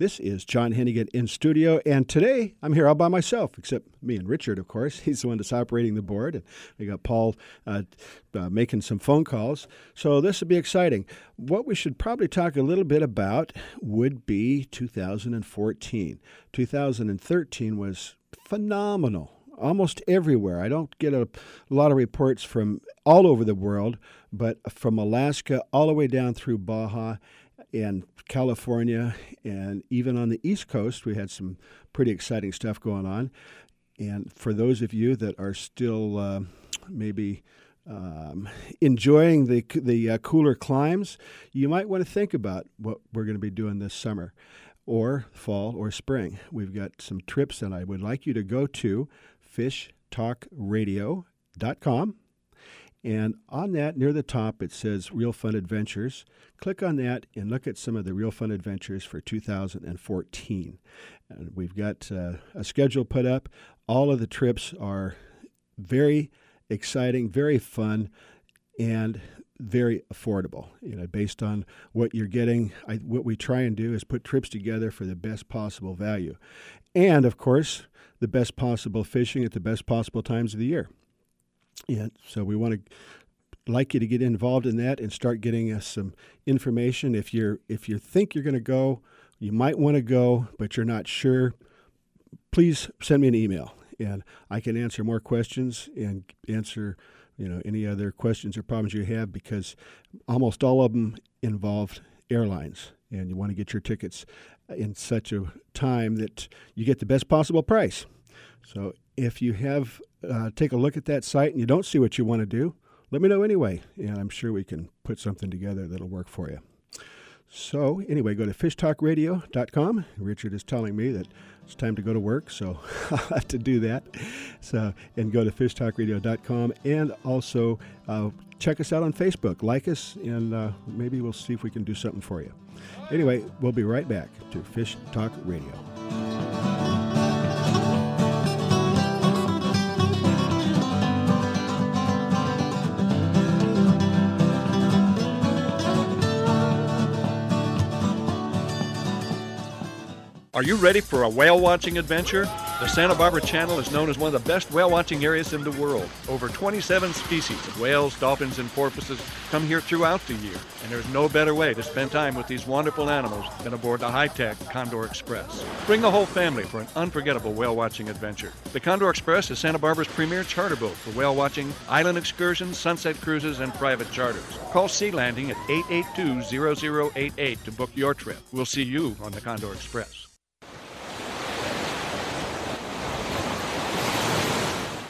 This is John Hennigan in studio, and today I'm here all by myself, except me and Richard, of course. He's the one that's operating the board, and we got Paul uh, uh, making some phone calls. So this will be exciting. What we should probably talk a little bit about would be 2014. 2013 was phenomenal almost everywhere. I don't get a, a, lot of reports from all over the world, but from Alaska all the way down through Baja and California, and even on the East Coast, we had some pretty exciting stuff going on. And for those of you that are still uh, maybe um, enjoying the the uh, cooler climes, you might want to think about what we're going to be doing this summer, or fall, or spring. We've got some trips, and I would like you to go to fishtalkradio.com and on that, near the top, it says Real Fun Adventures. Click on that and look at some of the Real Fun Adventures for 2014. And we've got uh, a schedule put up. All of the trips are very exciting, very fun, and very affordable. You know, based on what you're getting, I, what we try and do is put trips together for the best possible value, and of course, the best possible fishing at the best possible times of the year. And so we want to like you to get involved in that and start getting us some information. If you're if you think you're going to go, you might want to go, but you're not sure. Please send me an email, and I can answer more questions and answer you know any other questions or problems you have because almost all of them involve airlines, and you want to get your tickets in such a time that you get the best possible price. So if you have uh, take a look at that site and you don't see what you want to do, let me know anyway, and I'm sure we can put something together that'll work for you. So, anyway, go to fishtalkradio.com. Richard is telling me that it's time to go to work, so I'll have to do that. So, and go to fishtalkradio.com and also uh, check us out on Facebook. Like us, and uh, maybe we'll see if we can do something for you. Anyway, we'll be right back to Fish Talk Radio. Are you ready for a whale watching adventure? The Santa Barbara Channel is known as one of the best whale watching areas in the world. Over 27 species of whales, dolphins, and porpoises come here throughout the year, and there's no better way to spend time with these wonderful animals than aboard the high tech Condor Express. Bring the whole family for an unforgettable whale watching adventure. The Condor Express is Santa Barbara's premier charter boat for whale watching, island excursions, sunset cruises, and private charters. Call Sea Landing at 882 0088 to book your trip. We'll see you on the Condor Express.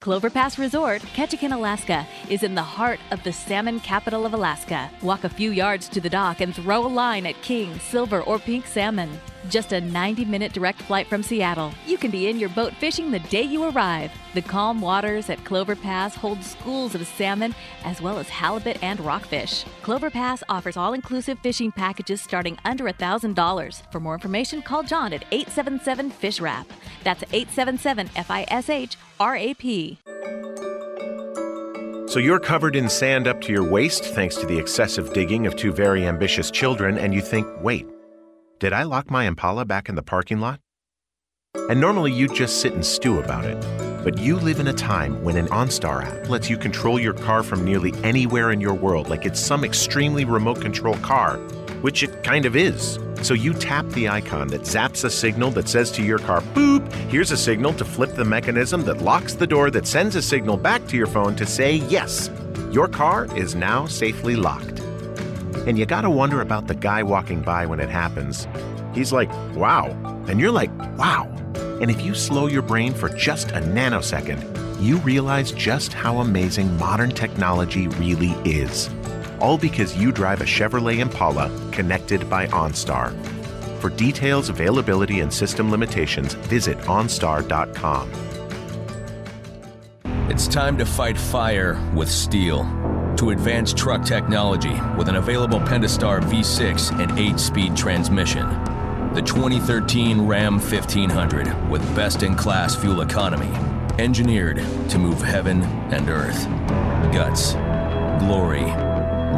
Clover Pass Resort, Ketchikan, Alaska, is in the heart of the salmon capital of Alaska. Walk a few yards to the dock and throw a line at king, silver, or pink salmon. Just a 90 minute direct flight from Seattle. You can be in your boat fishing the day you arrive. The calm waters at Clover Pass hold schools of salmon as well as halibut and rockfish. Clover Pass offers all inclusive fishing packages starting under $1,000. For more information, call John at 877 Fish Wrap. That's 877 F I S H R A P. So you're covered in sand up to your waist thanks to the excessive digging of two very ambitious children, and you think, wait, did I lock my Impala back in the parking lot? And normally you'd just sit and stew about it. But you live in a time when an OnStar app lets you control your car from nearly anywhere in your world like it's some extremely remote control car, which it kind of is. So you tap the icon that zaps a signal that says to your car, boop, Here's a signal to flip the mechanism that locks the door that sends a signal back to your phone to say, yes, your car is now safely locked. And you gotta wonder about the guy walking by when it happens. He's like, wow. And you're like, wow. And if you slow your brain for just a nanosecond, you realize just how amazing modern technology really is. All because you drive a Chevrolet Impala connected by OnStar. For details, availability, and system limitations, visit OnStar.com. It's time to fight fire with steel. To advance truck technology with an available Pentastar V6 and 8 speed transmission. The 2013 Ram 1500 with best in class fuel economy. Engineered to move heaven and earth. Guts. Glory.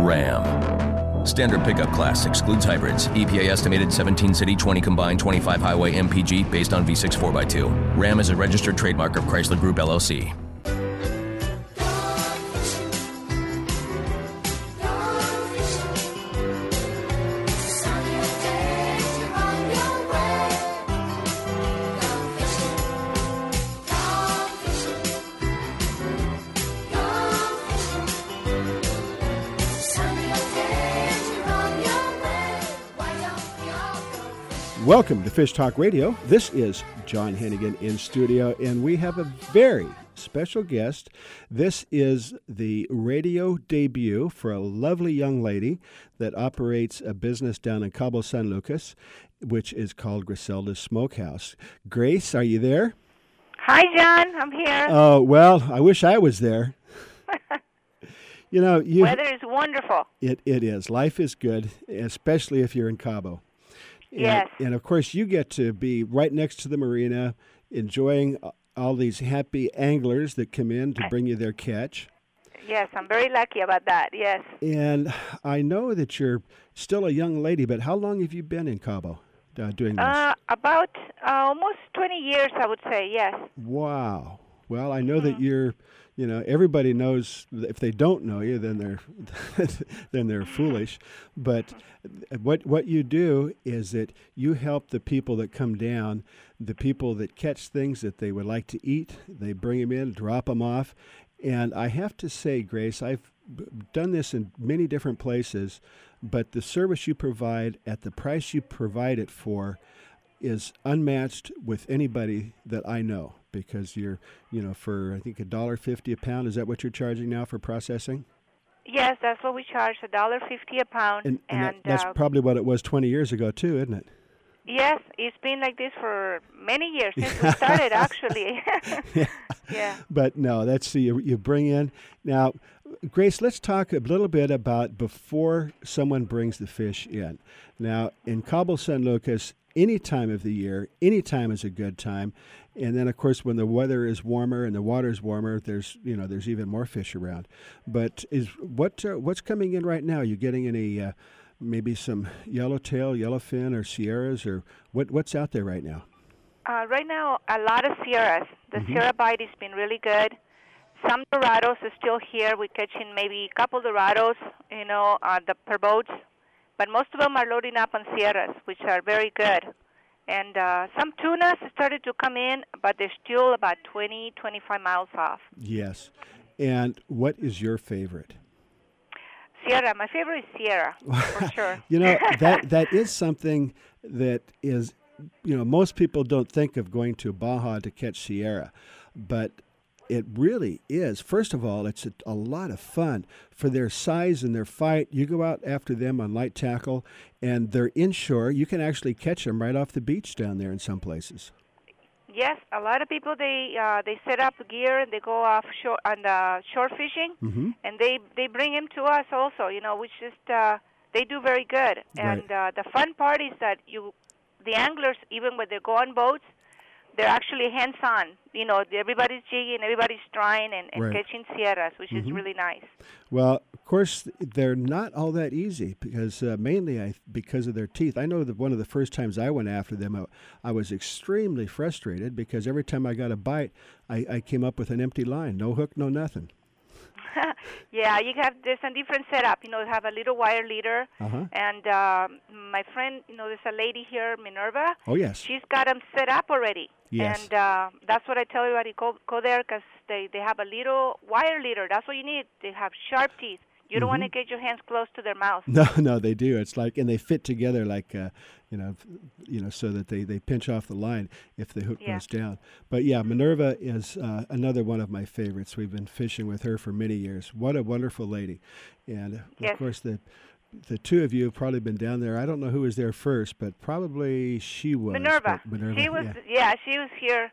Ram. Standard pickup class excludes hybrids. EPA estimated 17 city, 20 combined, 25 highway MPG based on V6 4x2. Ram is a registered trademark of Chrysler Group LLC. Welcome to Fish Talk Radio. This is John Hennigan in studio, and we have a very special guest. This is the radio debut for a lovely young lady that operates a business down in Cabo San Lucas, which is called Gricelda's Smokehouse. Grace, are you there? Hi, John. I'm here. Oh, well, I wish I was there. you know, you, weather is wonderful. It, it is. Life is good, especially if you're in Cabo. And, yes. And of course, you get to be right next to the marina, enjoying all these happy anglers that come in to bring you their catch. Yes, I'm very lucky about that. Yes. And I know that you're still a young lady, but how long have you been in Cabo uh, doing this? Uh, about uh, almost 20 years, I would say. Yes. Wow. Well, I know mm-hmm. that you're you know everybody knows if they don't know you then they're then they're foolish. But what what you do is that you help the people that come down the people that catch things that they would like to eat they bring them in drop them off. And i have to say grace i've done this in many different places but the service you provide at the price you provide it for is unmatched with anybody that i know because you're, you know, for I think a dollar fifty a pound. Is that what you're charging now for processing? Yes, that's what we charge, a dollar fifty a pound. And, and, and that, that's uh, probably what it was twenty years ago too, isn't it? Yes, it's been like this for many years since we started, actually. yeah. yeah. But no, that's you. You bring in now, Grace. Let's talk a little bit about before someone brings the fish in. Now, in Cabo San Lucas, any time of the year, any time is a good time. And then, of course, when the weather is warmer and the water is warmer, there's you know there's even more fish around. But is what uh, what's coming in right now? Are you getting any uh, maybe some yellowtail, yellowfin, or sierras, or what what's out there right now? Uh, right now, a lot of sierras. The mm-hmm. sierra bite has been really good. Some dorados are still here. We're catching maybe a couple dorados, you know, uh, the per boats, but most of them are loading up on sierras, which are very good and uh, some tunas started to come in, but they're still about 20, 25 miles off. Yes. And what is your favorite? Sierra. My favorite is Sierra, for sure. you know, that that is something that is, you know, most people don't think of going to Baja to catch Sierra, but it really is. First of all, it's a, a, lot of fun for their size and their fight. You go out after them on light tackle, and they're inshore. You can actually catch them right off the beach down there in some places. Yes, a lot of people they uh, they set up gear and they go offshore on the shore fishing, mm-hmm. and they they bring them to us also. You know, which just uh, they do very good. And right. uh, the fun part is that you, the anglers, even when they go on boats, they're actually hands on. You know, everybody's jigging, everybody's trying and, and right. catching sierras, which mm-hmm. is really nice. Well, of course, they're not all that easy because uh, mainly I, because of their teeth. I know that one of the first times I went after them, I, I was extremely frustrated because every time I got a bite, I, I came up with an empty line, no hook, no nothing. yeah, you have there's a different setup. You know, you have a little wire leader, Uh-huh. and uh, my friend, you know, there's a lady here, Minerva. Oh, yes. She's got them set up already. Yes. And uh, that's what I tell everybody: go go there because they they have a little wire leader. That's what you need. They have sharp teeth. You don't want to get your hands close to their mouth. No, no, they do. It's like, and they fit together like, uh, you know, you know, so that they, they pinch off the line if the hook Yeah. goes down. But yeah, Minerva is uh, another one of my favorites. We've been fishing with her for many years. What a wonderful lady, and uh, of course the the two of you have probably been down there. I don't know who was there first, but probably she was. Minerva. Minerva, She was yeah. yeah. she was here.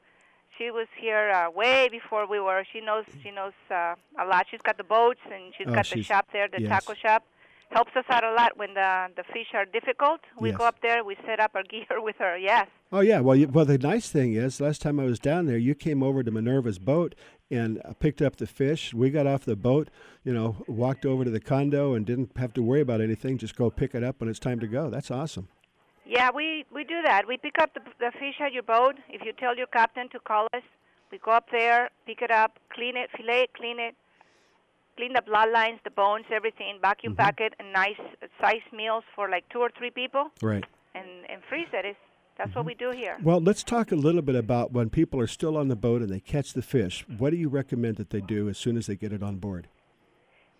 She was here uh, way before we were. She knows she knows uh, a lot. She's got the boats and she's Oh, got the shop there, the yes. taco shop. Helps us out a lot when the the fish are difficult. We go up there. We set up our gear with her. Yes. Oh yeah, well, you, well, the nice thing is, last time I was down there, you came over to Minerva's boat and uh, picked up the fish. We got off the boat, you know, walked over to the condo and didn't have to worry about anything. Just go pick it up when it's time to go. That's awesome. Yeah, we we do that. We pick up the the fish at your boat. If you tell your captain to call us, we go up there, pick it up, clean it, fillet it, clean it, clean the bloodlines, the bones, everything, vacuum Mm-hmm. pack it, and nice uh, size meals for like two or three people, Right. and and freeze it. It's, that's Mm-hmm. what we do here. Well, let's talk a little bit about when people are still on the boat and they catch the fish. What do you recommend that they do as soon as they get it on board?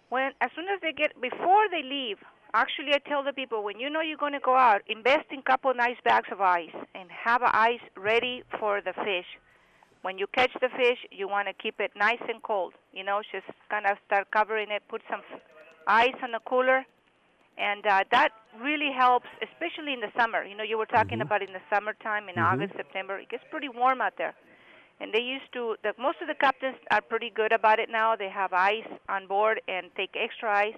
When as soon as they get before they leave, actually I tell the people when you know you're going to go out, invest in a couple nice bags of ice and have ice ready for the fish. When you catch the fish, you want to keep it nice and cold. You know, just kind of start covering it, put some ice in the cooler, and uh, that really helps, especially in the summer. You know, you were talking about in the summertime, in August, September, it gets pretty warm out there and they used to the most of the captains are pretty good about it now they have ice on board and take extra ice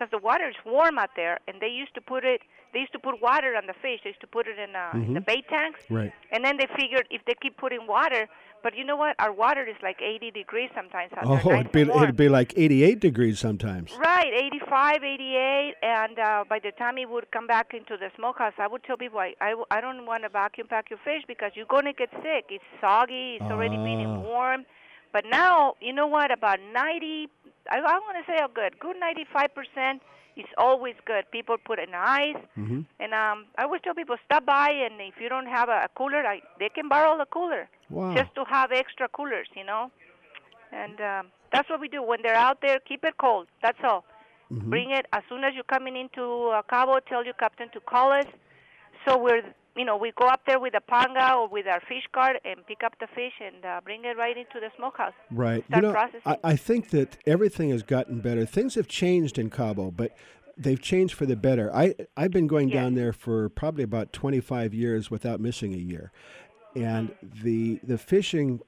because the water is warm out there and they used to put it they used to put water on the fish they used to put it in, uh, in the bait tanks Right. and then they figured if they keep putting water but you know what our water is like 80 degrees sometimes out there Oh, nice it'd be, it'd be like 88 degrees sometimes. Right, 85, 88, and uh, by the time it would come back into the smokehouse, I would tell people, "I—I don't want to vacuum pack your fish because you're going to get sick. It's soggy, it's already been Ah. warm. But now, you know what, about 90, I, I want to say a good, good 95% is always good. People put in ice, Mm-hmm. and um, I always tell people, stop by, and if you don't have a, a cooler, I, they can borrow the cooler Wow. just to have extra coolers, you know. And um, that's what we do when they're out there. Keep it cold. That's all. Mm-hmm. Bring it as soon as you're coming into uh, Cabo. Tell your captain to call us. So we're, you know, we go up there with a panga or with our fish cart and pick up the fish and uh, bring it right into the smokehouse. Right. You know. I, I think that everything has gotten better. Things have changed in Cabo, but they've changed for the better. I I've been going Yes. down there for probably about 25 years without missing a year, and the the fishing.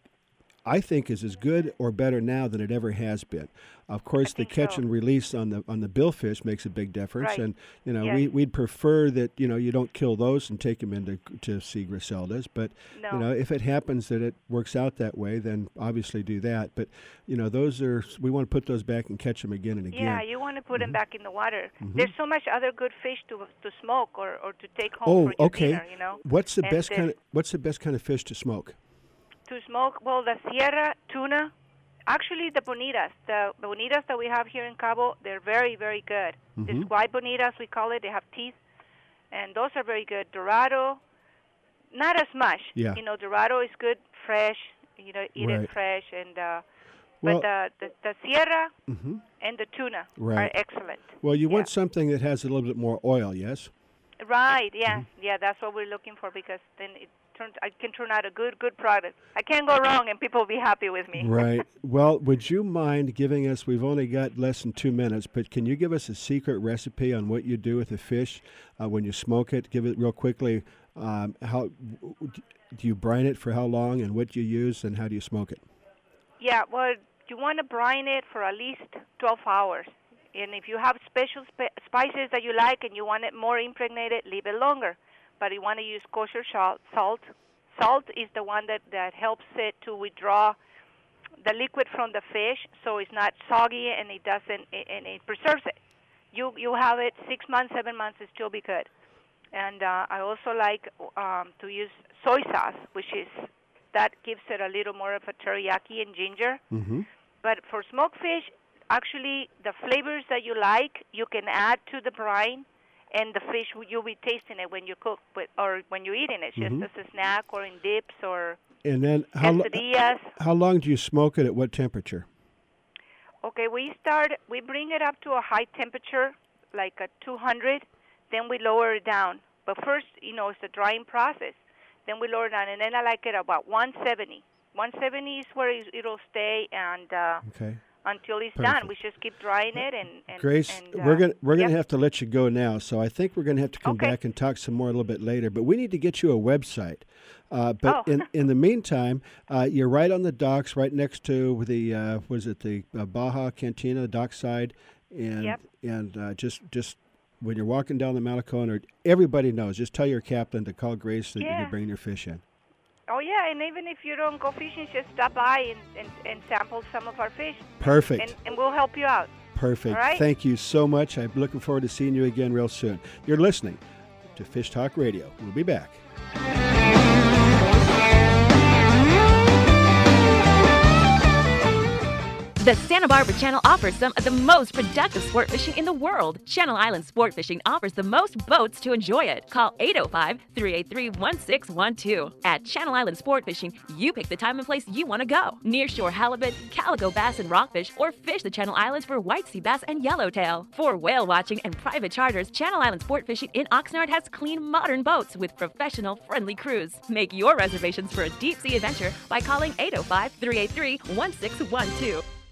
I think is as good or better now than it ever has been. Of course, the catch so. and release on the on the billfish makes a big difference, Right. and you know Yes. we we'd prefer that you know you don't kill those and take them into to see Griceldas, but No. you know if it happens that it works out that way, then obviously do that. But you know those are we want to put those back and catch them again and again. Yeah, you want to put Mm-hmm. them back in the water. There's so much other good fish to to smoke or, or to take home oh, okay. dinner. You know. What's the And best kind of What's the best kind of fish to smoke? To smoke? Well, the Sierra tuna, actually the bonitas, the bonitas that we have here in Cabo, they're very, very good. Mm-hmm. These white bonitas, we call it, they have teeth, and those are very good. Dorado, not as much. Yeah. You know, Dorado is good, fresh. You know, eat Right. it fresh, and uh, Well- but the, the the Sierra Mhm. and the tuna Right. are excellent. Well, you want something that has a little bit more oil, yes? Right. Yeah. Mm-hmm. Yeah. That's what we're looking for because then it turns. I can turn out a good, good product. I can't go wrong, and people will be happy with me. Right. Well, would you mind giving us? We've only got less than two minutes, but can you give us a secret recipe on what you do with the fish uh, when you smoke it? Give it real quickly. Um, how do you brine it for how long, and what do you use, and how do you smoke it? Yeah. Well, you want to brine it for at least 12 hours. And if you have special sp- spices that you like and you want it more impregnated, leave it longer. But you want to use kosher salt. Salt, is the one that, that helps it to withdraw the liquid from the fish, so it's not soggy and it doesn't and it preserves it. You you have it six months, seven months, it still be good. And uh, I also like um, to use soy sauce, which is that gives it a little more of a teriyaki and ginger. Mm-hmm. But for smoked fish, actually the flavors that you like, you can add to the brine, and the fish you'll be tasting it when you cook with, or when you're eating it, just Mhm. as a snack or in dips or And then how lo- quesadillas. how long do you smoke it at what temperature? Okay, we start. We bring it up to a high temperature, like a 200. Then we lower it down. But first, you know, it's a drying process. Then we lower it down, and then I like it about 170. 170 is where it- it'll stay, and uh, Okay. Until it's Perfect. done, we just keep drying it. And, and Grace, and, we're uh, gonna we're gonna have to let you go now. So I think we're gonna have to come Okay. back and talk some more a little bit later. But we need to get you a website. Uh, but Oh. in in the meantime, uh, you're right on the docks, right next to the uh, was it the uh, Baja Cantina dockside, and Yep. and uh, just just when you're walking down the Malecon, or everybody knows, just tell your captain to call Grace that you Yeah. can bring your fish in. Oh yeah, and even if you don't go fishing, just stop by and, and, and sample some of our fish, Perfect. and, and we'll help you out. Perfect. Right. Thank you so much. I'm looking forward to seeing you again real soon. You're listening to Fish Talk Radio. We'll be back. The Santa Barbara Channel offers some of the most productive sport fishing in the world. Channel Island Sport Fishing offers the most boats to enjoy it. Call 805 383 1612. At Channel Island Sport Fishing, you pick the time and place you want to go. Nearshore halibut, calico bass, and rockfish, or fish the Channel Islands for white sea bass and yellowtail. For whale watching and private charters, Channel Island Sport Fishing in Oxnard has clean, modern boats with professional, friendly crews. Make your reservations for a deep sea adventure by calling 805 383 1612.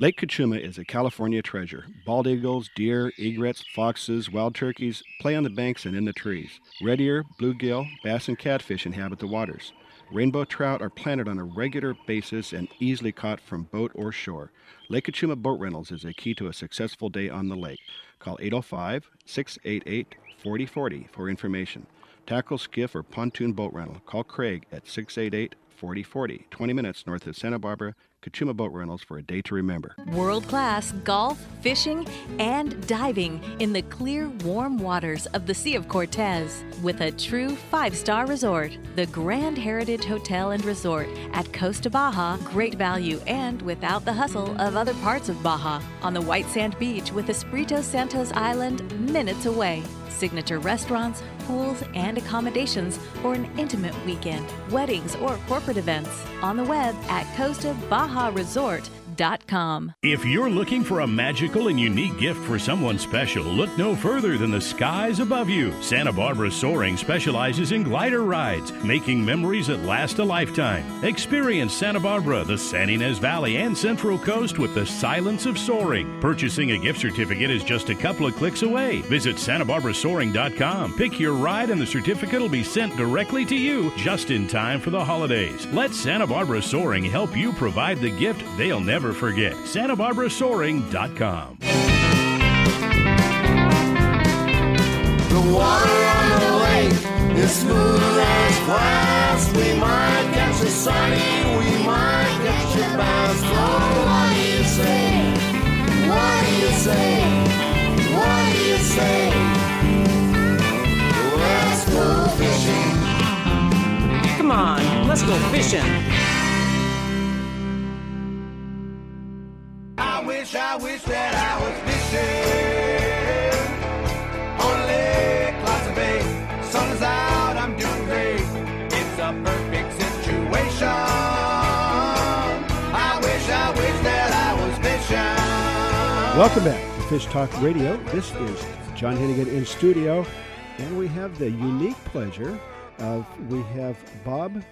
Lake Cachuma is a California treasure. Bald eagles, deer, egrets, foxes, wild turkeys play on the banks and in the trees. Red ear, bluegill, bass, and catfish inhabit the waters. Rainbow trout are planted on a regular basis and easily caught from boat or shore. Lake Cachuma Boat Rentals is a key to a successful day on the lake. Call 805 688 4040 for information. Tackle, skiff, or pontoon boat rental. Call Craig at 688 4040, 20 minutes north of Santa Barbara, Cachuma Boat Rentals for a day to remember. World class golf, fishing, and diving in the clear, warm waters of the Sea of Cortez with a true five star resort. The Grand Heritage Hotel and Resort at Costa Baja, great value and without the hustle of other parts of Baja. On the white sand beach with Espiritu Santos Island minutes away. Signature restaurants, pools, and accommodations for an intimate weekend, weddings, or corporate events. On the web at If you're looking for a magical and unique gift for someone special, look no further than the skies above you. Santa Barbara Soaring specializes in glider rides, making memories that last a lifetime. Experience Santa Barbara, the San Ynez Valley, and Central Coast with the silence of soaring. Purchasing a gift certificate is just a couple of clicks away. Visit SantaBarbaraSoaring.com. Pick your ride, and the certificate will be sent directly to you just in time for the holidays. Let Santa Barbara Soaring help you provide the gift they'll never forget. SantaBarbaraSoaring.com. The water on the lake is smooth as glass. We might catch a sighting, we might catch a bass. Oh, what do you say? What do you say? What do you say? Let's go fishing. Come on, let's go fishing. I wish, I wish that I was fishing on a lake, Plaza Bay. Sun is out, I'm doing great. It's a perfect situation. I wish, I wish that I was fishing. Welcome back to Fish Talk Radio. This is John Hennigan in studio, and we have the unique pleasure of we have Bob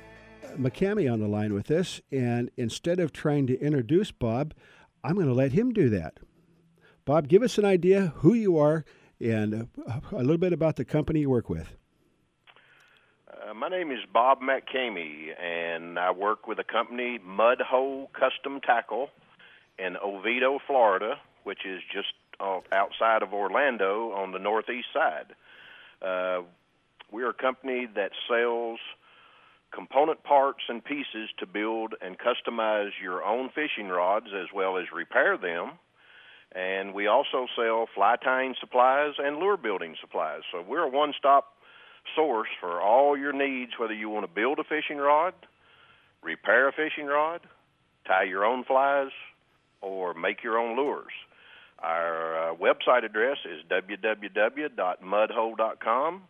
McCamey on the line with us. And instead of trying to introduce Bob, I'm going to let him do that. Bob, give us an idea who you are and a little bit about the company you work with. Uh, my name is Bob McCamey, and I work with a company, Mud Hole Custom Tackle, in Oviedo, Florida. which is just uh, outside of Orlando on the northeast side. Uh, we're a company that sells component parts and pieces to build and customize your own fishing rods as well as repair them. And we also sell fly tying supplies and lure building supplies. So we're a one stop source for all your needs, whether you want to build a fishing rod, repair a fishing rod, tie your own flies, or make your own lures. Our uh, website address is www.mudhole.com.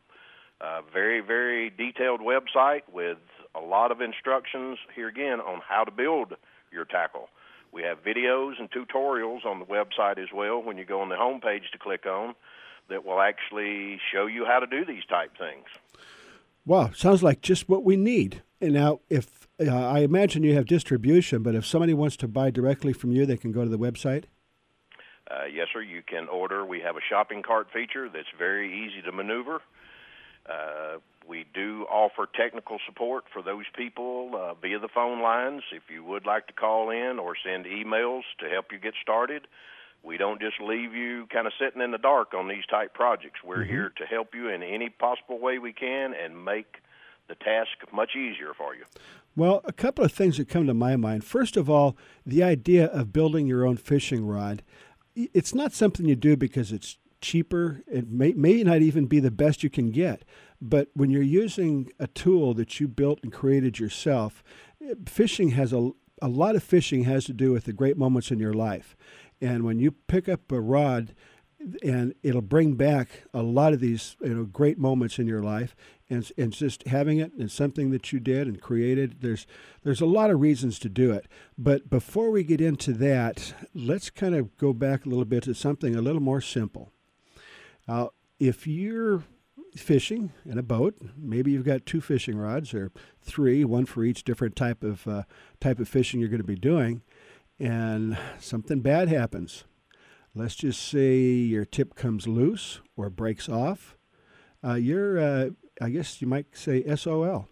Uh, very, very detailed website with a lot of instructions here again on how to build your tackle. We have videos and tutorials on the website as well when you go on the home page to click on that will actually show you how to do these type things. Wow, sounds like just what we need. And now, if uh, I imagine you have distribution, but if somebody wants to buy directly from you, they can go to the website. Uh, yes, sir. You can order. We have a shopping cart feature that's very easy to maneuver. Uh, we do offer technical support for those people uh, via the phone lines. If you would like to call in or send emails to help you get started, we don't just leave you kind of sitting in the dark on these type projects. We're mm-hmm. here to help you in any possible way we can and make the task much easier for you. Well, a couple of things that come to my mind. First of all, the idea of building your own fishing rod. It's not something you do because it's cheaper. It may, may not even be the best you can get. But when you're using a tool that you built and created yourself, fishing has a, a lot of fishing has to do with the great moments in your life. And when you pick up a rod, and it'll bring back a lot of these you know great moments in your life and, and just having it and something that you did and created there's there's a lot of reasons to do it but before we get into that let's kind of go back a little bit to something a little more simple uh, if you're fishing in a boat, maybe you've got two fishing rods or three, one for each different type of uh, type of fishing you're going to be doing, and something bad happens. Let's just say your tip comes loose or breaks off. Uh, you're, uh, I guess you might say SOL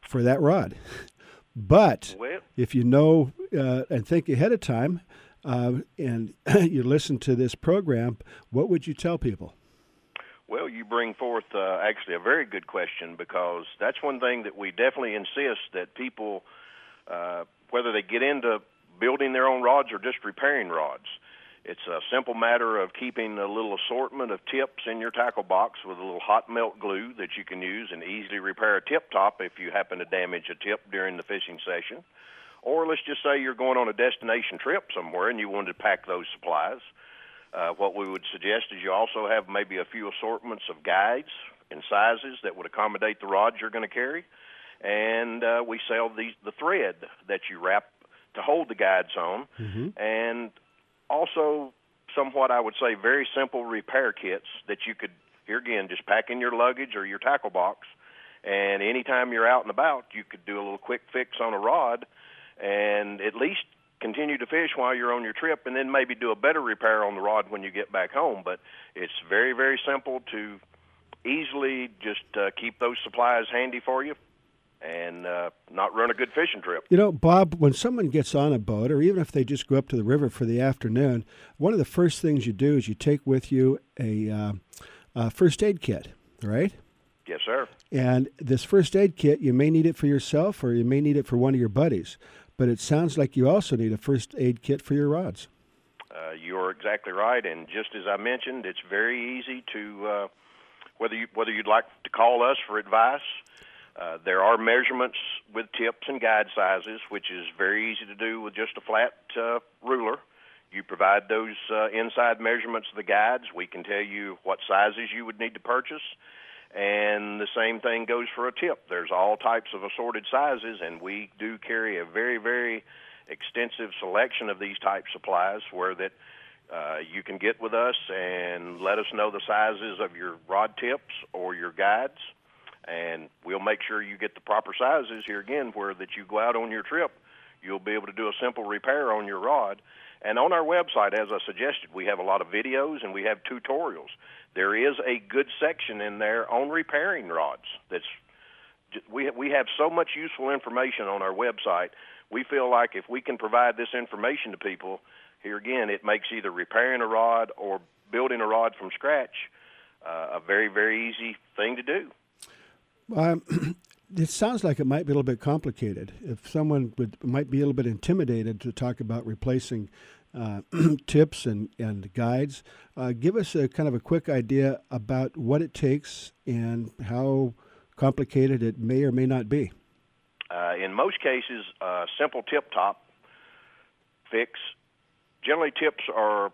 for that rod. but if you know uh, and think ahead of time, uh, and you listen to this program, what would you tell people? Well, you bring forth uh, actually a very good question because that's one thing that we definitely insist that people, uh, whether they get into building their own rods or just repairing rods, it's a simple matter of keeping a little assortment of tips in your tackle box with a little hot melt glue that you can use and easily repair a tip top if you happen to damage a tip during the fishing session. Or let's just say you're going on a destination trip somewhere and you wanted to pack those supplies. Uh, what we would suggest is you also have maybe a few assortments of guides in sizes that would accommodate the rods you're going to carry. And uh, we sell these, the thread that you wrap to hold the guides on. Mm-hmm. And also, somewhat, I would say, very simple repair kits that you could, here again, just pack in your luggage or your tackle box. And anytime you're out and about, you could do a little quick fix on a rod and at least continue to fish while you're on your trip and then maybe do a better repair on the rod when you get back home. But it's very, very simple to easily just uh, keep those supplies handy for you and uh, not run a good fishing trip. You know, Bob, when someone gets on a boat, or even if they just go up to the river for the afternoon, one of the first things you do is you take with you a, uh, a first aid kit, right? Yes, sir. And this first aid kit, you may need it for yourself or you may need it for one of your buddies but it sounds like you also need a first aid kit for your rods. Uh, you're exactly right, and just as I mentioned, it's very easy to uh, whether you whether you'd like to call us for advice. Uh, there are measurements with tips and guide sizes, which is very easy to do with just a flat uh, ruler. You provide those uh, inside measurements of the guides. We can tell you what sizes you would need to purchase and the same thing goes for a tip. There's all types of assorted sizes, and we do carry a very, very extensive selection of these type supplies where that uh, you can get with us and let us know the sizes of your rod tips or your guides, and we'll make sure you get the proper sizes here again where that you go out on your trip. You'll be able to do a simple repair on your rod. And on our website, as I suggested, we have a lot of videos and we have tutorials there is a good section in there on repairing rods. That's we we have so much useful information on our website. We feel like if we can provide this information to people, here again, it makes either repairing a rod or building a rod from scratch uh, a very, very easy thing to do. Um, it sounds like it might be a little bit complicated. If someone would might be a little bit intimidated to talk about replacing uh, tips and, and guides, uh, give us a kind of a quick idea about what it takes and how complicated it may or may not be. Uh, in most cases, a simple tip top fix. Generally, tips are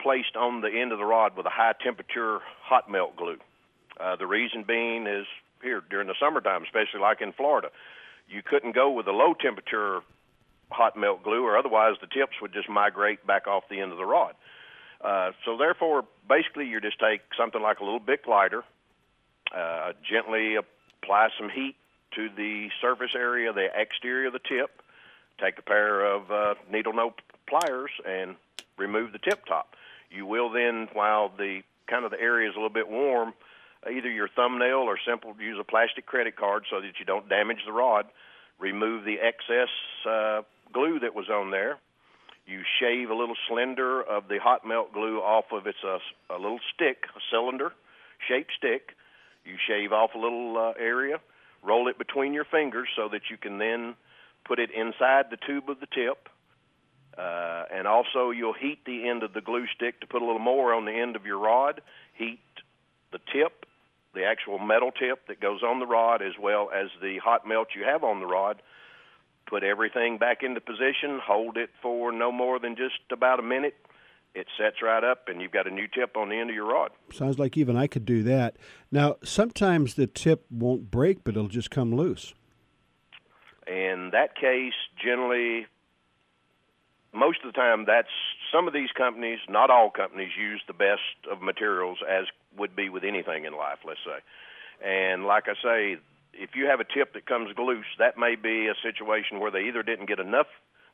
placed on the end of the rod with a high temperature hot melt glue. Uh, the reason being is here during the summertime, especially like in Florida, you couldn't go with a low temperature hot melt glue, or otherwise the tips would just migrate back off the end of the rod. Uh, so therefore, basically, you just take something like a little Bic lighter, uh, gently apply some heat to the surface area, the exterior of the tip. Take a pair of uh, needle nose pliers and remove the tip top. You will then, while the kind of the area is a little bit warm, either your thumbnail or simple use a plastic credit card so that you don't damage the rod. Remove the excess uh, glue that was on there. You shave a little slender of the hot melt glue off of its a, a little stick, a cylinder shaped stick. You shave off a little uh, area, roll it between your fingers so that you can then put it inside the tube of the tip. Uh, and also, you'll heat the end of the glue stick to put a little more on the end of your rod. Heat the tip the actual metal tip that goes on the rod as well as the hot melt you have on the rod. Put everything back into position, hold it for no more than just about a minute. It sets right up, and you've got a new tip on the end of your rod. Sounds like even I could do that. Now, sometimes the tip won't break, but it'll just come loose. In that case, generally, most of the time, that's some of these companies, not all companies, use the best of materials as would be with anything in life, let's say. And like I say, if you have a tip that comes loose, that may be a situation where they either didn't get enough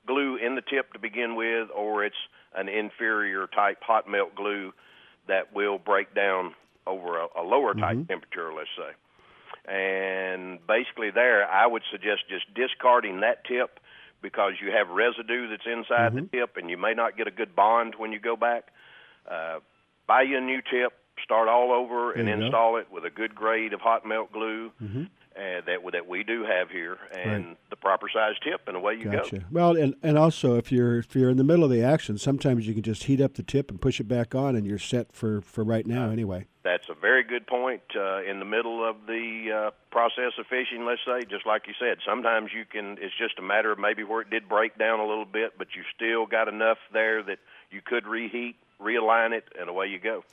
glue in the tip to begin with, or it's an inferior type hot melt glue that will break down over a, a lower type mm-hmm. temperature, let's say. And basically, there, I would suggest just discarding that tip because you have residue that's inside mm-hmm. the tip, and you may not get a good bond when you go back. Uh, buy you a new tip, start all over, and install go. it with a good grade of hot melt glue. Mm-hmm. Uh, that that we do have here, and right. the proper size tip, and away you gotcha. go. Well, and and also if you're if you're in the middle of the action, sometimes you can just heat up the tip and push it back on, and you're set for for right now anyway. That's a very good point. Uh, in the middle of the uh, process of fishing, let's say, just like you said, sometimes you can. It's just a matter of maybe where it did break down a little bit, but you still got enough there that you could reheat, realign it, and away you go.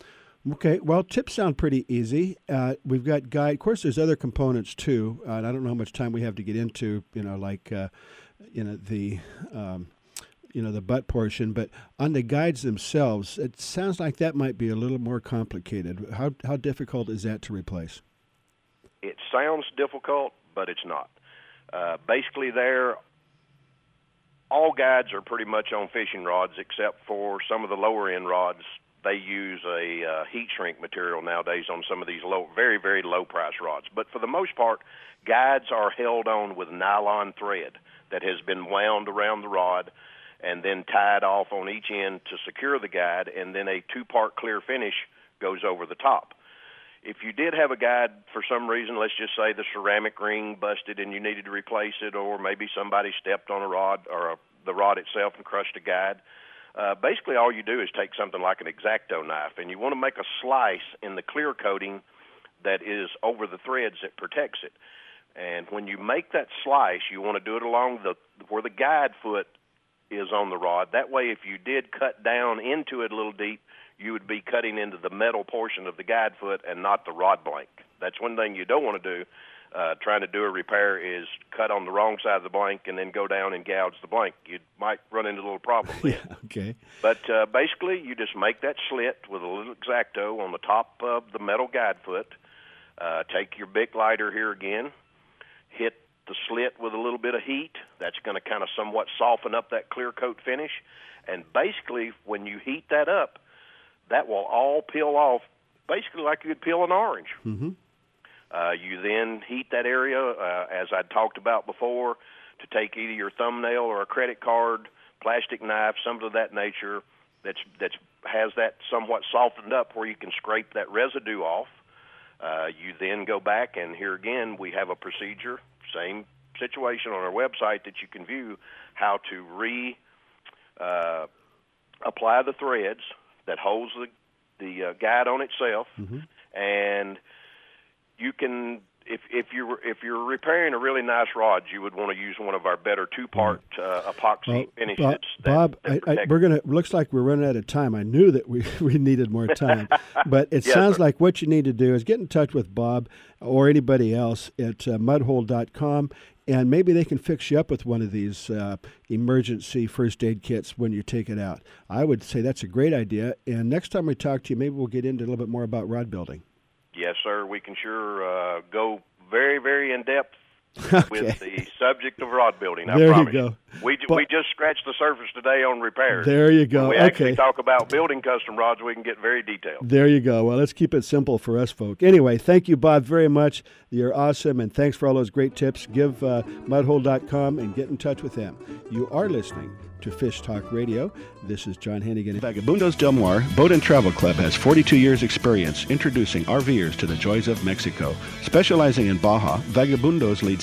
Okay, well, tips sound pretty easy. Uh, we've got guide. Of course, there's other components too, uh, and I don't know how much time we have to get into. You know, like uh, you know the um, you know the butt portion, but on the guides themselves, it sounds like that might be a little more complicated. How how difficult is that to replace? It sounds difficult, but it's not. Uh, basically, there all guides are pretty much on fishing rods, except for some of the lower end rods they use a uh, heat shrink material nowadays on some of these low, very very low price rods. But for the most part, guides are held on with nylon thread that has been wound around the rod and then tied off on each end to secure the guide, and then a two part clear finish goes over the top. If you did have a guide for some reason, let's just say the ceramic ring busted and you needed to replace it, or maybe somebody stepped on a rod or a, the rod itself and crushed a guide, uh, basically, all you do is take something like an exacto knife, and you want to make a slice in the clear coating that is over the threads that protects it. And when you make that slice, you want to do it along the where the guide foot is on the rod. That way, if you did cut down into it a little deep, you would be cutting into the metal portion of the guide foot and not the rod blank. That's one thing you don't want to do uh, trying to do a repair is cut on the wrong side of the blank and then go down and gouge the blank. You might run into a little problem. yeah, okay. But uh, basically, you just make that slit with a little exacto on the top of the metal guide foot. Uh, take your Bic lighter here again, hit the slit with a little bit of heat. That's going to kind of somewhat soften up that clear coat finish. And basically, when you heat that up, that will all peel off basically like you'd peel an orange. Mm-hmm. Uh, you then heat that area, uh, as I talked about before, to take either your thumbnail or a credit card, plastic knife, something of that nature that's that's has that somewhat softened up where you can scrape that residue off. Uh, you then go back and here again we have a procedure, same situation on our website that you can view how to re uh, apply the threads that holds the the uh, guide on itself, Mm-hmm. and you can if if you if you're repairing a really nice rod, you would want to use one of our better two part uh, epoxy Well, finishes. Bob, that- Bob that I, I, we're gonna. Looks like we're running out of time. I knew that we, we needed more time, but it Yes, sounds sir. like what you need to do is get in touch with Bob or anybody else at uh, mudhole.com, and maybe they can fix you up with one of these uh, emergency first aid kits when you take it out. I would say that's a great idea. And next time we talk to you, maybe we'll get into a little bit more about rod building. Yes, sir. We can sure uh, go very, very in depth with the subject of rod building. I There you go. We But- we just scratched the surface today on repairs. There you go. When we actually Okay. talk about building custom rods. We can get very detailed. There you go. Well, let's keep it simple for us folk. Anyway, thank you, Bob, very much. You're awesome, and thanks for all those great tips. Give uh, mudhole.com and get in touch with them. You are listening to Fish Talk Radio. This is John Hennigan. Vagabundos Del Mar Boat and Travel Club has 42 years experience introducing RVers to the joys of Mexico. Specializing in Baja, Vagabundos leads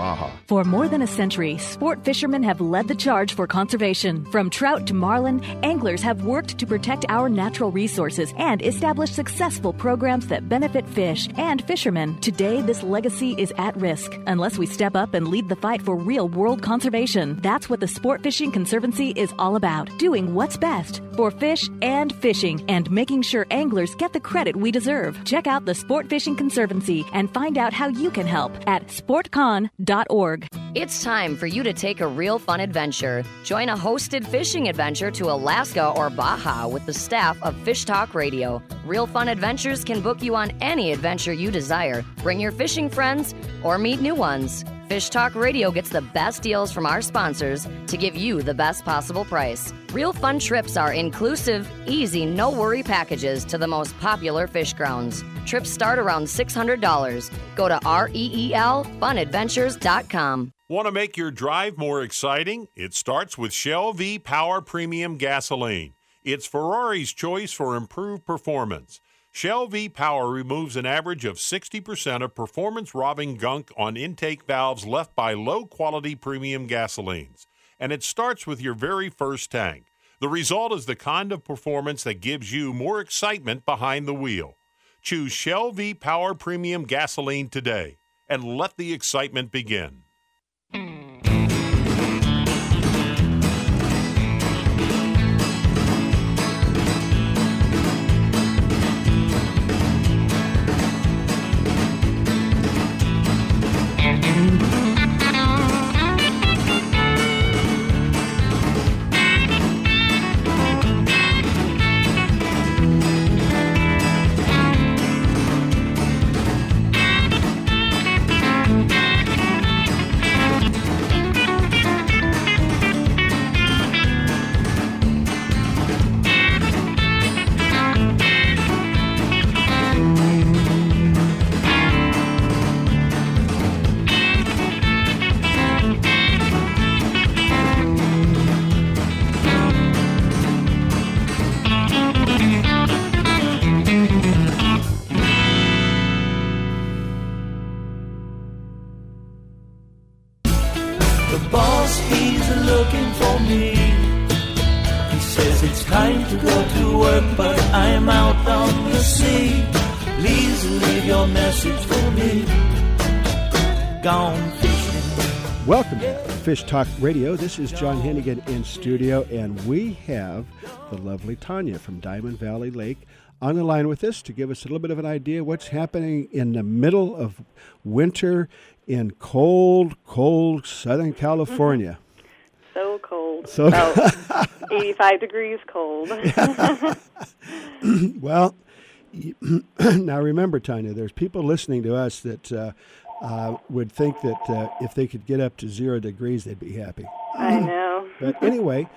800-474-BAJA. For more than a century, sport fishermen have led the charge for conservation. From trout to marlin, anglers have worked to protect our natural resources and establish successful programs that benefit fish and fishermen. Today, this legacy is at risk unless we step up and lead the fight for real world conservation. That's what the Sport Fishing Conservancy is all about doing what's best for fish and fishing and making sure anglers get the credit we deserve. Check out the Sport Fishing Conservancy and find out how you can help at It's time for you to take a real fun adventure. Join a hosted fishing adventure to Alaska or Baja with the staff of Fish Talk Radio. Real Fun Adventures can book you on any adventure you desire. Bring your fishing friends or meet new ones. Fish Talk Radio gets the best deals from our sponsors to give you the best possible price. Real Fun trips are inclusive, easy, no worry packages to the most popular fish grounds. Trips start around $600. Go to E REEL funadventures.com. Want to make your drive more exciting? It starts with Shell V Power Premium Gasoline. It's Ferrari's choice for improved performance. Shell V Power removes an average of 60% of performance robbing gunk on intake valves left by low quality premium gasolines. And it starts with your very first tank. The result is the kind of performance that gives you more excitement behind the wheel. Choose Shell V Power Premium Gasoline today and let the excitement begin. Fish Talk Radio. This is John Hennigan in studio, and we have the lovely Tanya from Diamond Valley Lake on the line with us to give us a little bit of an idea what's happening in the middle of winter in cold, cold Southern California. So cold. So- About 85 degrees cold. well, now remember, Tanya, there's people listening to us that uh, uh, would think that uh, if they could get up to zero degrees, they'd be happy. I know. But anyway,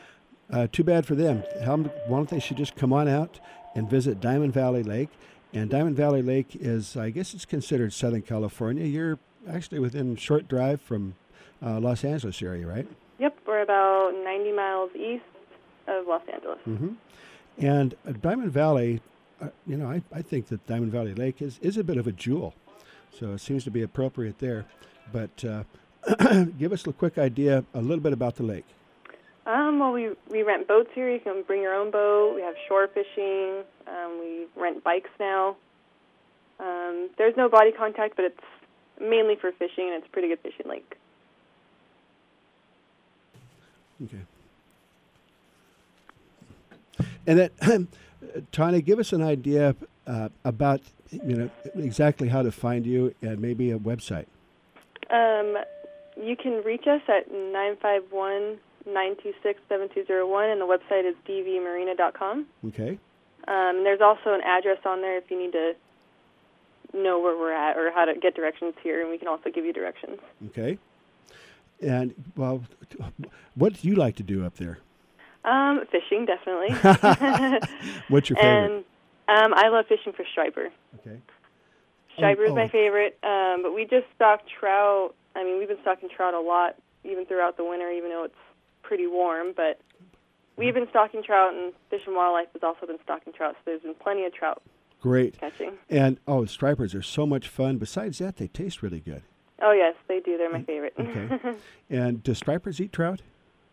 uh, too bad for them. How, why don't they should just come on out and visit Diamond Valley Lake? And Diamond Valley Lake is, I guess, it's considered Southern California. You're actually within short drive from uh, Los Angeles area, right? Yep, we're about 90 miles east of Los Angeles. Mm-hmm. And uh, Diamond Valley, uh, you know, I, I think that Diamond Valley Lake is, is a bit of a jewel. So it seems to be appropriate there. But uh, give us a quick idea, a little bit about the lake. Um, well, we we rent boats here. You can bring your own boat. We have shore fishing. Um, we rent bikes now. Um, there's no body contact, but it's mainly for fishing, and it's a pretty good fishing lake. Okay. And that, Tanya, give us an idea uh, about you know exactly how to find you and maybe a website. Um, you can reach us at 951 926 7201, and the website is dvmarina.com. Okay. Um, there's also an address on there if you need to know where we're at or how to get directions here, and we can also give you directions. Okay. And well, what do you like to do up there? Um, fishing, definitely. What's your favorite? And um, I love fishing for striper. Okay. Striper Oh, is oh. my favorite, um, but we just stock trout. I mean, we've been stocking trout a lot, even throughout the winter, even though it's pretty warm. But we've been stocking trout, and Fish and Wildlife has also been stocking trout. So there's been plenty of trout Great. catching. And oh, stripers are so much fun. Besides that, they taste really good. Oh yes, they do. They're my favorite. Okay. and do stripers eat trout?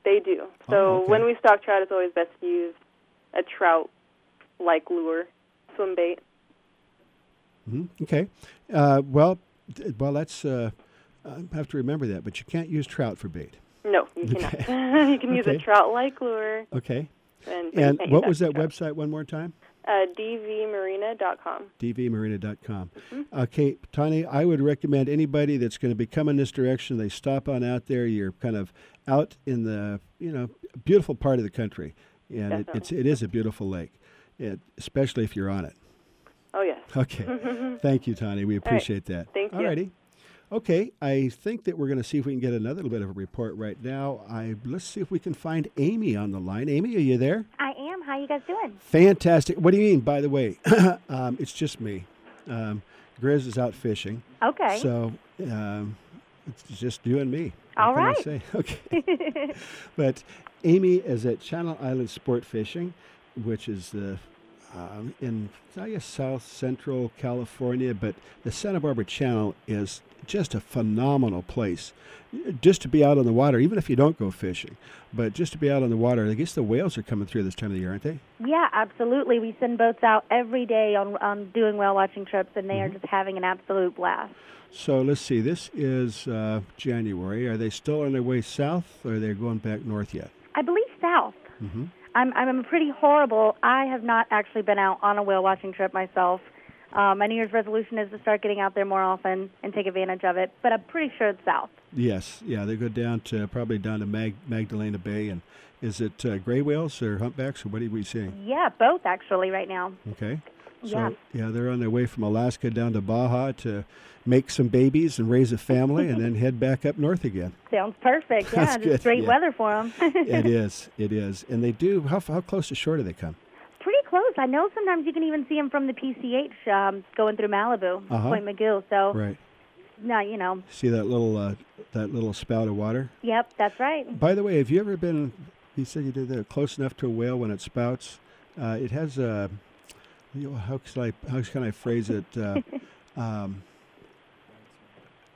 they do. So Oh, okay. when we stock trout, it's always best to use a trout-like lure, swim bait. hmm Okay. Uh, well, well, that's. Uh, I have to remember that, but you can't use trout for bait. No, you Okay. cannot. you can use a trout-like lure. Okay. And, And what was that trout. website one more time? Uh, dvmarina.com. dvmarina.com. Mm-hmm. Okay, Tony, I would recommend anybody that's going to be coming this direction, they stop on out there. You're kind of out in the, you know, beautiful part of the country. And it, it's, it is a beautiful lake, it, especially if you're on it. Oh yes. Okay. Thank you, Tony. We All right. appreciate that. Thank you. Alrighty. Okay, I think that we're going to see if we can get another little bit of a report right now. I let's see if we can find Amy on the line. Amy, are you there? I am. How you guys doing? Fantastic. What do you mean, by the way? um, it's just me. Um, Grizz is out fishing. Okay. So um, it's just you and me. All what can I right. say? Okay. but Amy is at Channel Island Sport Fishing, which is the um, in I guess South Central California, but the Santa Barbara Channel is just a phenomenal place. Just to be out on the water, even if you don't go fishing, but just to be out on the water. I guess the whales are coming through this time of the year, aren't they? Yeah, absolutely. We send boats out every day on on doing whale watching trips, and they Mm-hmm. are just having an absolute blast. So let's see. This is uh, January. Are they still on their way south, or are they going back north yet? I believe south. Mm-hmm. I'm I'm pretty horrible. I have not actually been out on a whale watching trip myself. Um, my New Year's resolution is to start getting out there more often and take advantage of it, but I'm pretty sure it's south. Yes, yeah, they go down to probably down to Mag- Magdalena Bay, and is it uh, gray whales or humpbacks, or what are we seeing? Yeah, both actually right now. Okay, so Yeah. yeah, they're on their way from Alaska down to Baja to make some babies and raise a family, and then head back up north again. Sounds perfect. Yeah, That's just great yeah. weather for them. it is, it is, and they do. How how close to shore do they come? Pretty close. I know sometimes you can even see them from the PCH um, going through Malibu, Uh-huh. Point Mugu. So, Right. no, you know, See that little uh, that little spout of water? yep, that's right. By the way, have you ever been? You said you did that close enough to a whale when it spouts. Uh, it has a. You know, how can I how can I phrase it? Uh, um,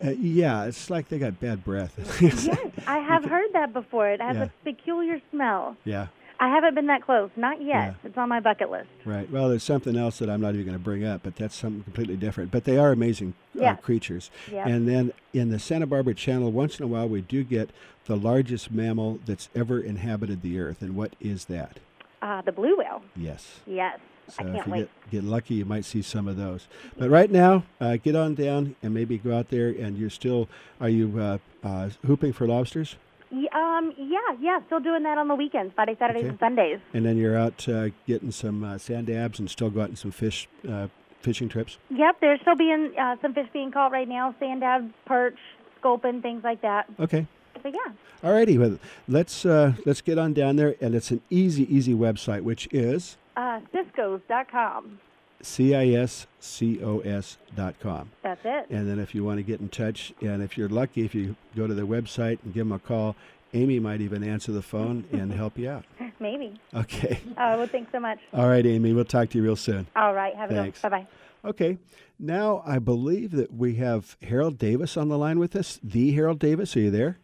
uh, yeah, it's like they got bad breath. yes, I have heard that before. It has Yeah. a peculiar smell. yeah, I haven't been that close. Not yet. Yeah. It's on my bucket list. right. Well, there's something else that I'm not even going to bring up, but that's something completely different. But they are amazing Yeah. uh, creatures. Yeah. And then in the Santa Barbara Channel, once in a while, we do get the largest mammal that's ever inhabited the earth. And what is that? Uh, the blue whale. Yes. Yes. So I if you wait. get, get lucky, you might see some of those. But right now, uh, get on down and maybe go out there. And you're still, are you uh, uh, hooping for lobsters? Y- um, yeah, yeah, still doing that on the weekends, Friday, Saturdays, Okay. and Sundays. And then you're out uh, getting some uh, sand dabs and still gotten some fish uh, fishing trips? Yep, there's still being uh, some fish being caught right now, sand dab, perch, sculpin, things like that. Okay. So yeah, All righty, well, let's uh, let's get on down there, and it's an easy, easy website, which is uh, Cisco's.com. ciscos dot com. That's it. And then if you want to get in touch, and if you're lucky, if you go to their website and give them a call, Amy might even answer the phone and help you out. Maybe. Okay. Uh, well, thanks so much. All right, Amy, we'll talk to you real soon. All right, have a good Thanks. Bye bye. Okay. Now I believe that we have Harold Davis on the line with us. The Harold Davis, are you there?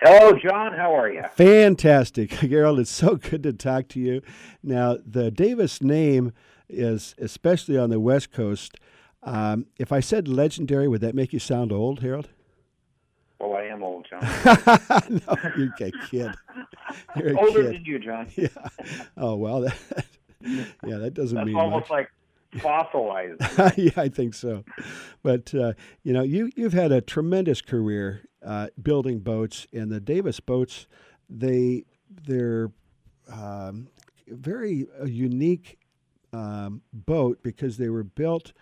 Hello, John. How are you? Fantastic. Harold, it's so good to talk to you. Now, the Davis name is, especially on the West Coast, um, if I said legendary, would that make you sound old, Harold? Well, I am old, John. no, you're a kid. You're a Older kid. than you, John. Yeah. Oh, well, that, yeah, that doesn't That's mean almost much. like fossilized. yeah, I think so. But uh, you know, you you've had a tremendous career uh, building boats, and the Davis boats, they they're um, very a unique um, boat because they were built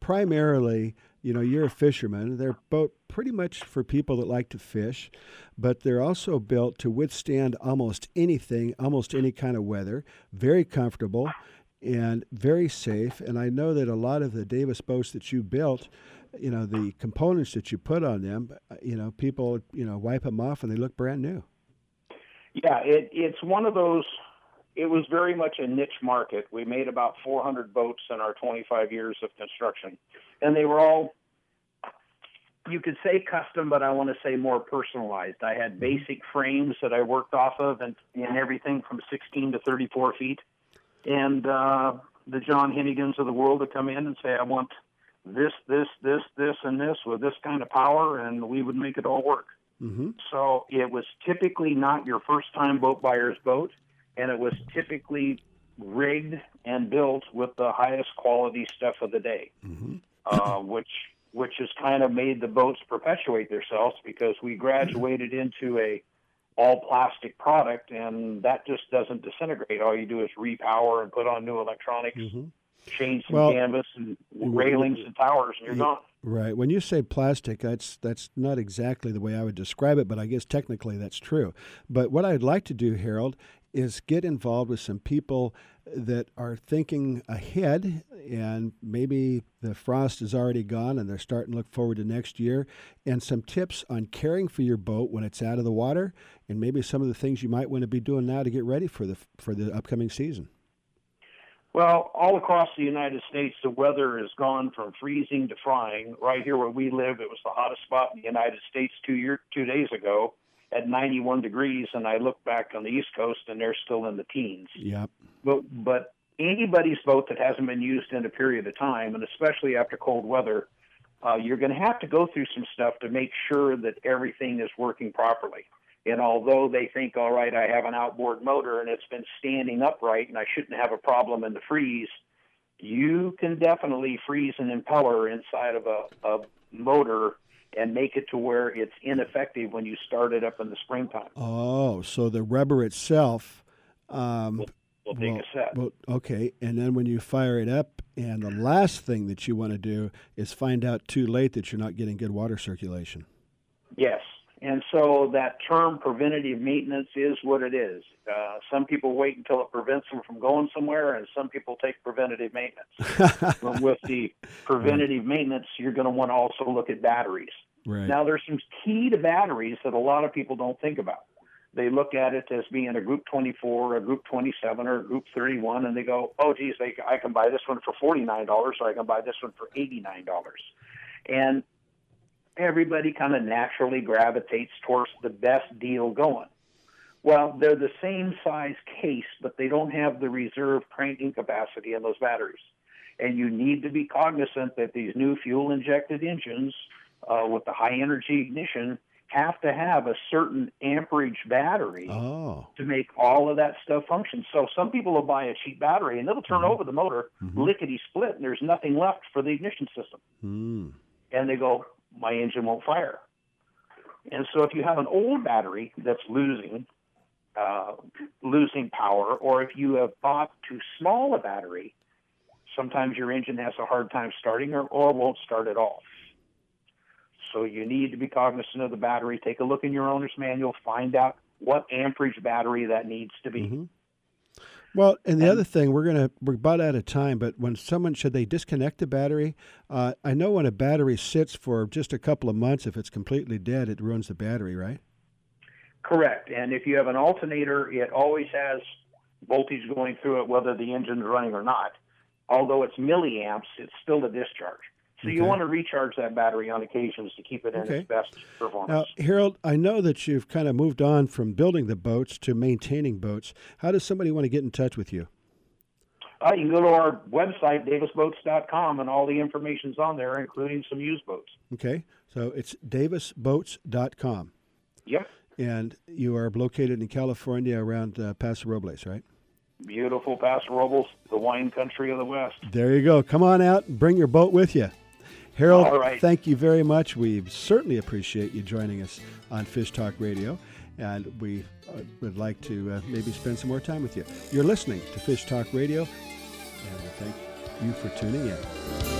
primarily. You know, you're a fisherman. They're boat pretty much for people that like to fish, but they're also built to withstand almost anything, almost any kind of weather. Very comfortable and very safe. And I know that a lot of the Davis boats that you built, you know, the components that you put on them, uh, you know, people, you know, wipe them off and they look brand new. Yeah, it, it's one of those. It was very much a niche market. We made about 400 boats in our 25 years of construction, and they were all. You could say custom, but I want to say more personalized. I had basic frames that I worked off of, and, and everything from 16 to 34 feet. And uh, the John Hennigans of the world would come in and say, "I want this, this, this, this, and this with this kind of power," and we would make it all work. Mm-hmm. So it was typically not your first time boat buyer's boat, and it was typically rigged and built with the highest quality stuff of the day, uh, which which has kind of made the boats perpetuate themselves because we graduated into a all plastic product, and that just doesn't disintegrate. All you do is repower and put on new electronics, mm-hmm. change some Well, canvas and railings and towers, and you're you- gone. Right. When you say plastic, that's that's not exactly the way I would describe it, but I guess technically that's true. But what I'd like to do, Harold, is get involved with some people that are thinking ahead and maybe the frost is already gone and they're starting to look forward to next year and some tips on caring for your boat when it's out of the water and maybe some of the things you might want to be doing now to get ready for the for the upcoming season. Well, all across the United States, the weather has gone from freezing to frying. Right here where we live, it was the hottest spot in the United States two year two days ago at 91 degrees, and I look back on the East Coast and they're still in the teens. Yep. But but anybody's boat that hasn't been used in a period of time, and especially after cold weather, uh, you're going to have to go through some stuff to make sure that everything is working properly. And although they think, all right, I have an outboard motor and it's been standing upright and I shouldn't have a problem in the freeze, you can definitely freeze an impeller inside of a, a motor and make it to where it's ineffective when you start it up in the springtime. Oh, so the rubber itself um, will take a set. Well, okay, and then when you fire it up, and the last thing that you want to do is find out too late that you're not getting good water circulation. Yes. And so that term preventative maintenance is what it is. Uh, some people wait until it prevents them from going somewhere, and some people take preventative maintenance. but with the preventative maintenance, you're going to want to also look at batteries. Right. Now, there's some key to batteries that a lot of people don't think about. They look at it as being a Group 24, a Group 27, or a Group 31, and they go, "Oh, geez, they, I can buy this one for $49, or I can buy this one for $89." And everybody kind of naturally gravitates towards the best deal going. Well, they're the same size case, but they don't have the reserve cranking capacity in those batteries. And you need to be cognizant that these new fuel injected engines uh, with the high energy ignition have to have a certain amperage battery Oh. to make all of that stuff function. So some people will buy a cheap battery and it'll turn over the motor, lickety split, and there's nothing left for the ignition system Hmm. and they go, my engine won't fire. And so if you have an old battery that's losing, uh, losing power, or if you have bought too small a battery, Sometimes your engine has a hard time starting or, or won't start at all. So you need to be cognizant of the battery. Take a look in your owner's manual, find out what amperage battery that needs to be. Mm-hmm. Well, and the other thing, we're gonna we're about out of time, but when someone should they disconnect the battery? Uh, I know when a battery sits for just a couple of months, if it's completely dead, it ruins the battery, right? Correct. And if you have an alternator, it always has voltage going through it, whether the engine's running or not. Although it's milliamps, it's still a discharge. So you want to recharge that battery on occasions to keep it in Okay. its best performance. Now, Harold, I know that you've kind of moved on from building the boats to maintaining boats. How does somebody want to get in touch with you? Uh, you can go to our website, davisboats.com, and all the information's on there, including some used boats. Okay, so it's davisboats.com. Yep. And you are located in California around uh, Paso Robles, right? Beautiful Paso Robles, the wine country of the West. There you go. Come on out and bring your boat with you. Harold, right. thank you very much. We certainly appreciate you joining us on Fish Talk Radio, and we uh, would like to uh, maybe spend some more time with you. You're listening to Fish Talk Radio, and we thank you for tuning in.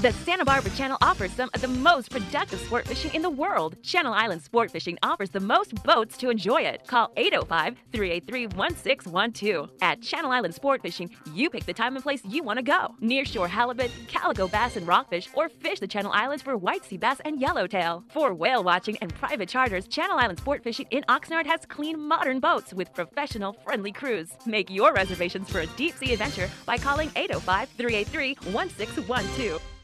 The Santa Barbara Channel offers some of the most productive sport fishing in the world. Channel Island Sport Fishing offers the most boats to enjoy it. Call 805 383 1612. At Channel Island Sport Fishing, you pick the time and place you want to go. Nearshore halibut, calico bass, and rockfish, or fish the Channel Islands for white sea bass and yellowtail. For whale watching and private charters, Channel Island Sport Fishing in Oxnard has clean, modern boats with professional, friendly crews. Make your reservations for a deep sea adventure by calling 805 383 1612.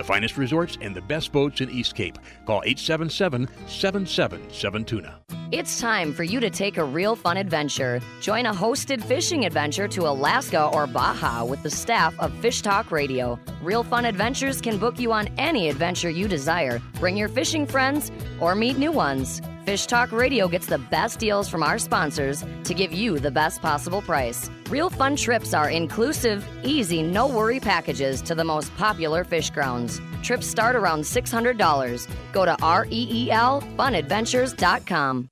The finest resorts and the best boats in East Cape. Call 877 777 Tuna. It's time for you to take a real fun adventure. Join a hosted fishing adventure to Alaska or Baja with the staff of Fish Talk Radio. Real Fun Adventures can book you on any adventure you desire. Bring your fishing friends or meet new ones. Fish Talk Radio gets the best deals from our sponsors to give you the best possible price. Real Fun trips are inclusive, easy, no worry packages to the most popular fish grounds. Trips start around $600. Go to E REELfunadventures.com.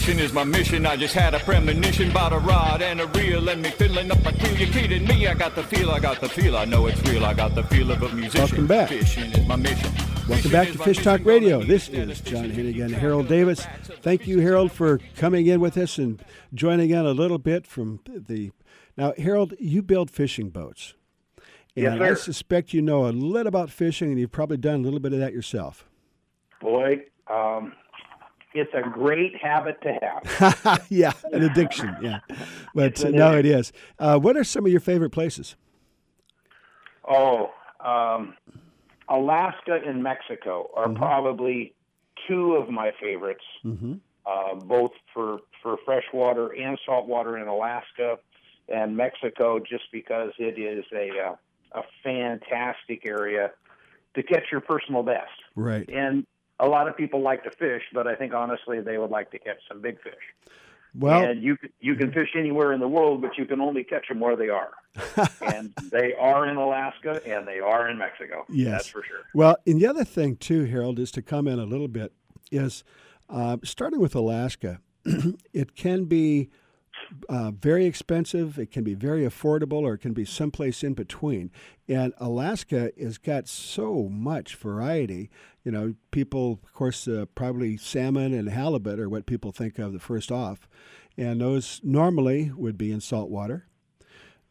Fishing is my mission. I just had a premonition about a rod and a reel and me fiddling up my keel. You kidding me? I got the feel. I got the feel. I know it's real. I got the feel of a musician. Welcome back. Fishing is my mission. Welcome back to Fish Talk Radio. This is John Hennigan, Harold Davis. Thank you, Harold, for coming in with us and joining in a little bit from the. Now, Harold, you build fishing boats. And Yes, I suspect you know a little about fishing, and you've probably done a little bit of that yourself. Boy, um, it's a great habit to have. yeah, an addiction. Yeah, but an no, it is. Uh, what are some of your favorite places? Oh, um, Alaska and Mexico are Mhm. probably two of my favorites, Mm-hmm. uh, both for for freshwater and saltwater in Alaska and Mexico, just because it is a uh, a fantastic area to catch your personal best. Right. And a lot of people like to fish, but I think honestly they would like to catch some big fish. Well, and you can- you can fish anywhere in the world, but you can only catch them where they are. and they are in Alaska and they are in Mexico. Yes. that's for sure. Well, and the other thing too, Harold, is to come in a little bit is uh, starting with Alaska. it can be uh, very expensive. It can be very affordable, or it can be someplace in between. And Alaska has got so much variety. You know, people, of course, uh, probably salmon and halibut are what people think of the first off, and those normally would be in salt water.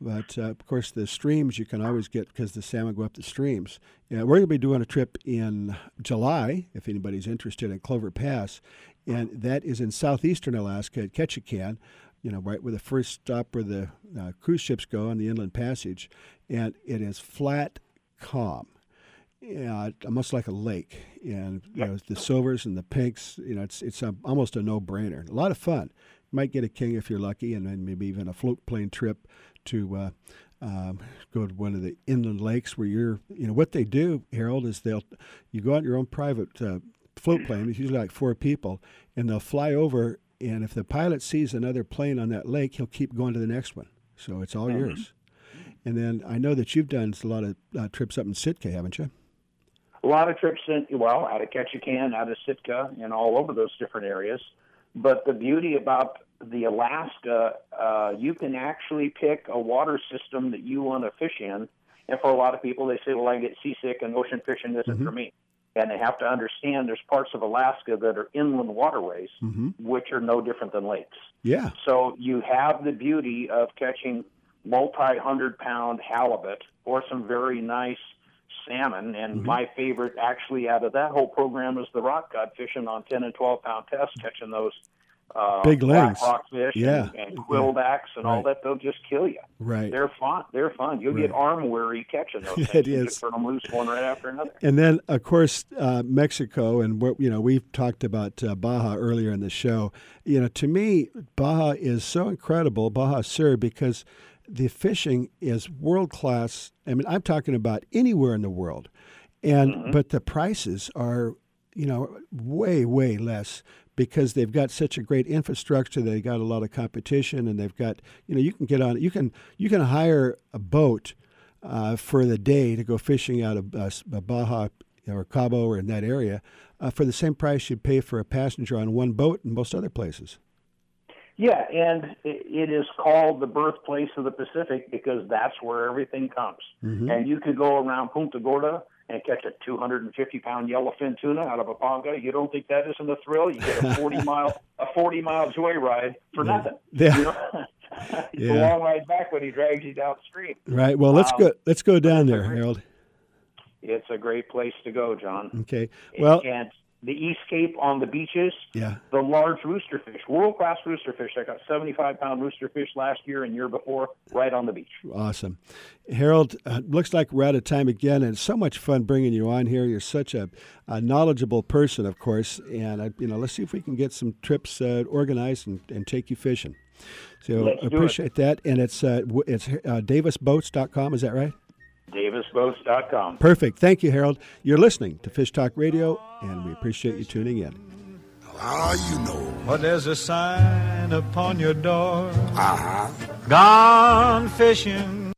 But uh, of course, the streams you can always get because the salmon go up the streams. Yeah, we're going to be doing a trip in July, if anybody's interested, in Clover Pass, and that is in southeastern Alaska at Ketchikan. You know, right where the first stop where the uh, cruise ships go on the Inland Passage, and it is flat, calm. Yeah, almost like a lake, and you know the silvers and the pinks. You know, it's it's a, almost a no-brainer. A lot of fun. You might get a king if you're lucky, and then maybe even a float plane trip to uh, um, go to one of the inland lakes where you're. You know what they do, Harold, is they'll you go on your own private uh, float plane. It's usually like four people, and they'll fly over. And if the pilot sees another plane on that lake, he'll keep going to the next one. So it's all Mhm. yours. And then I know that you've done a lot of uh, trips up in Sitka, haven't you? A lot of trips in, well, out of Ketchikan, out of Sitka, and all over those different areas. But the beauty about the Alaska, uh, you can actually pick a water system that you want to fish in. And for a lot of people, they say, well, I get seasick and ocean fishing isn't for me. And they have to understand there's parts of Alaska that are inland waterways, Mm-hmm. which are no different than lakes. Yeah. So you have the beauty of catching multi hundred pound halibut or some very nice salmon. And Mm-hmm. my favorite, actually, out of that whole program is the rock cod fishing on 10 and 12 pound tests, catching those uh, Big lings. rockfish Yeah. and, and quillbacks and all Right. that. They'll just kill you. Right. They're fun. They're fun. You'll get arm weary catching those It things. You is. turn them loose one right after another. And then, of course, uh, Mexico, and what you know, we've talked about uh, Baja earlier in the show. You know, to me, Baja is so incredible, Baja Sur, because the fishing is world class. I mean, I'm talking about anywhere in the world, and but the prices are, you know, way way less because they've got such a great infrastructure. They got a lot of competition, and they've got you know, you can get on, you can you can hire a boat uh, for the day to go fishing out of uh, Baja or Cabo or in that area uh, for the same price you'd pay for a passenger on one boat in most other places. Yeah, and it, is called the birthplace of the Pacific because that's where everything comes. Mhm. And you could go around Punta Gorda and catch a 250 pound yellowfin tuna out of a panga. You don't think that isn't a thrill? You get a 40 mile a 40 mile joyride for Yeah. nothing. Yeah. You know? it's Yeah. a long ride back when he drags you downstream. Right. Well, let's Um, go. Let's go down there, Harold. It's a great place to go, John. Okay. Well, and the East Cape on the beaches, yeah. the large rooster fish, world class rooster fish. I got 75 pound rooster fish last year and year before, right on the beach. Awesome. Harold, uh, looks like we're out of time again, and so much fun bringing you on here. You're such a, a knowledgeable person, of course, and I, you know, let's see if we can get some trips uh, organized and, and take you fishing. So Let's appreciate that, and it's uh, it's uh, davisboats.com. Is that right? DavisBoats.com. Perfect. Thank you, Harold. You're listening to Fish Talk Radio, and we appreciate you tuning in. Ah, you know. But there's a sign upon your door. Uh-huh. Gone fishing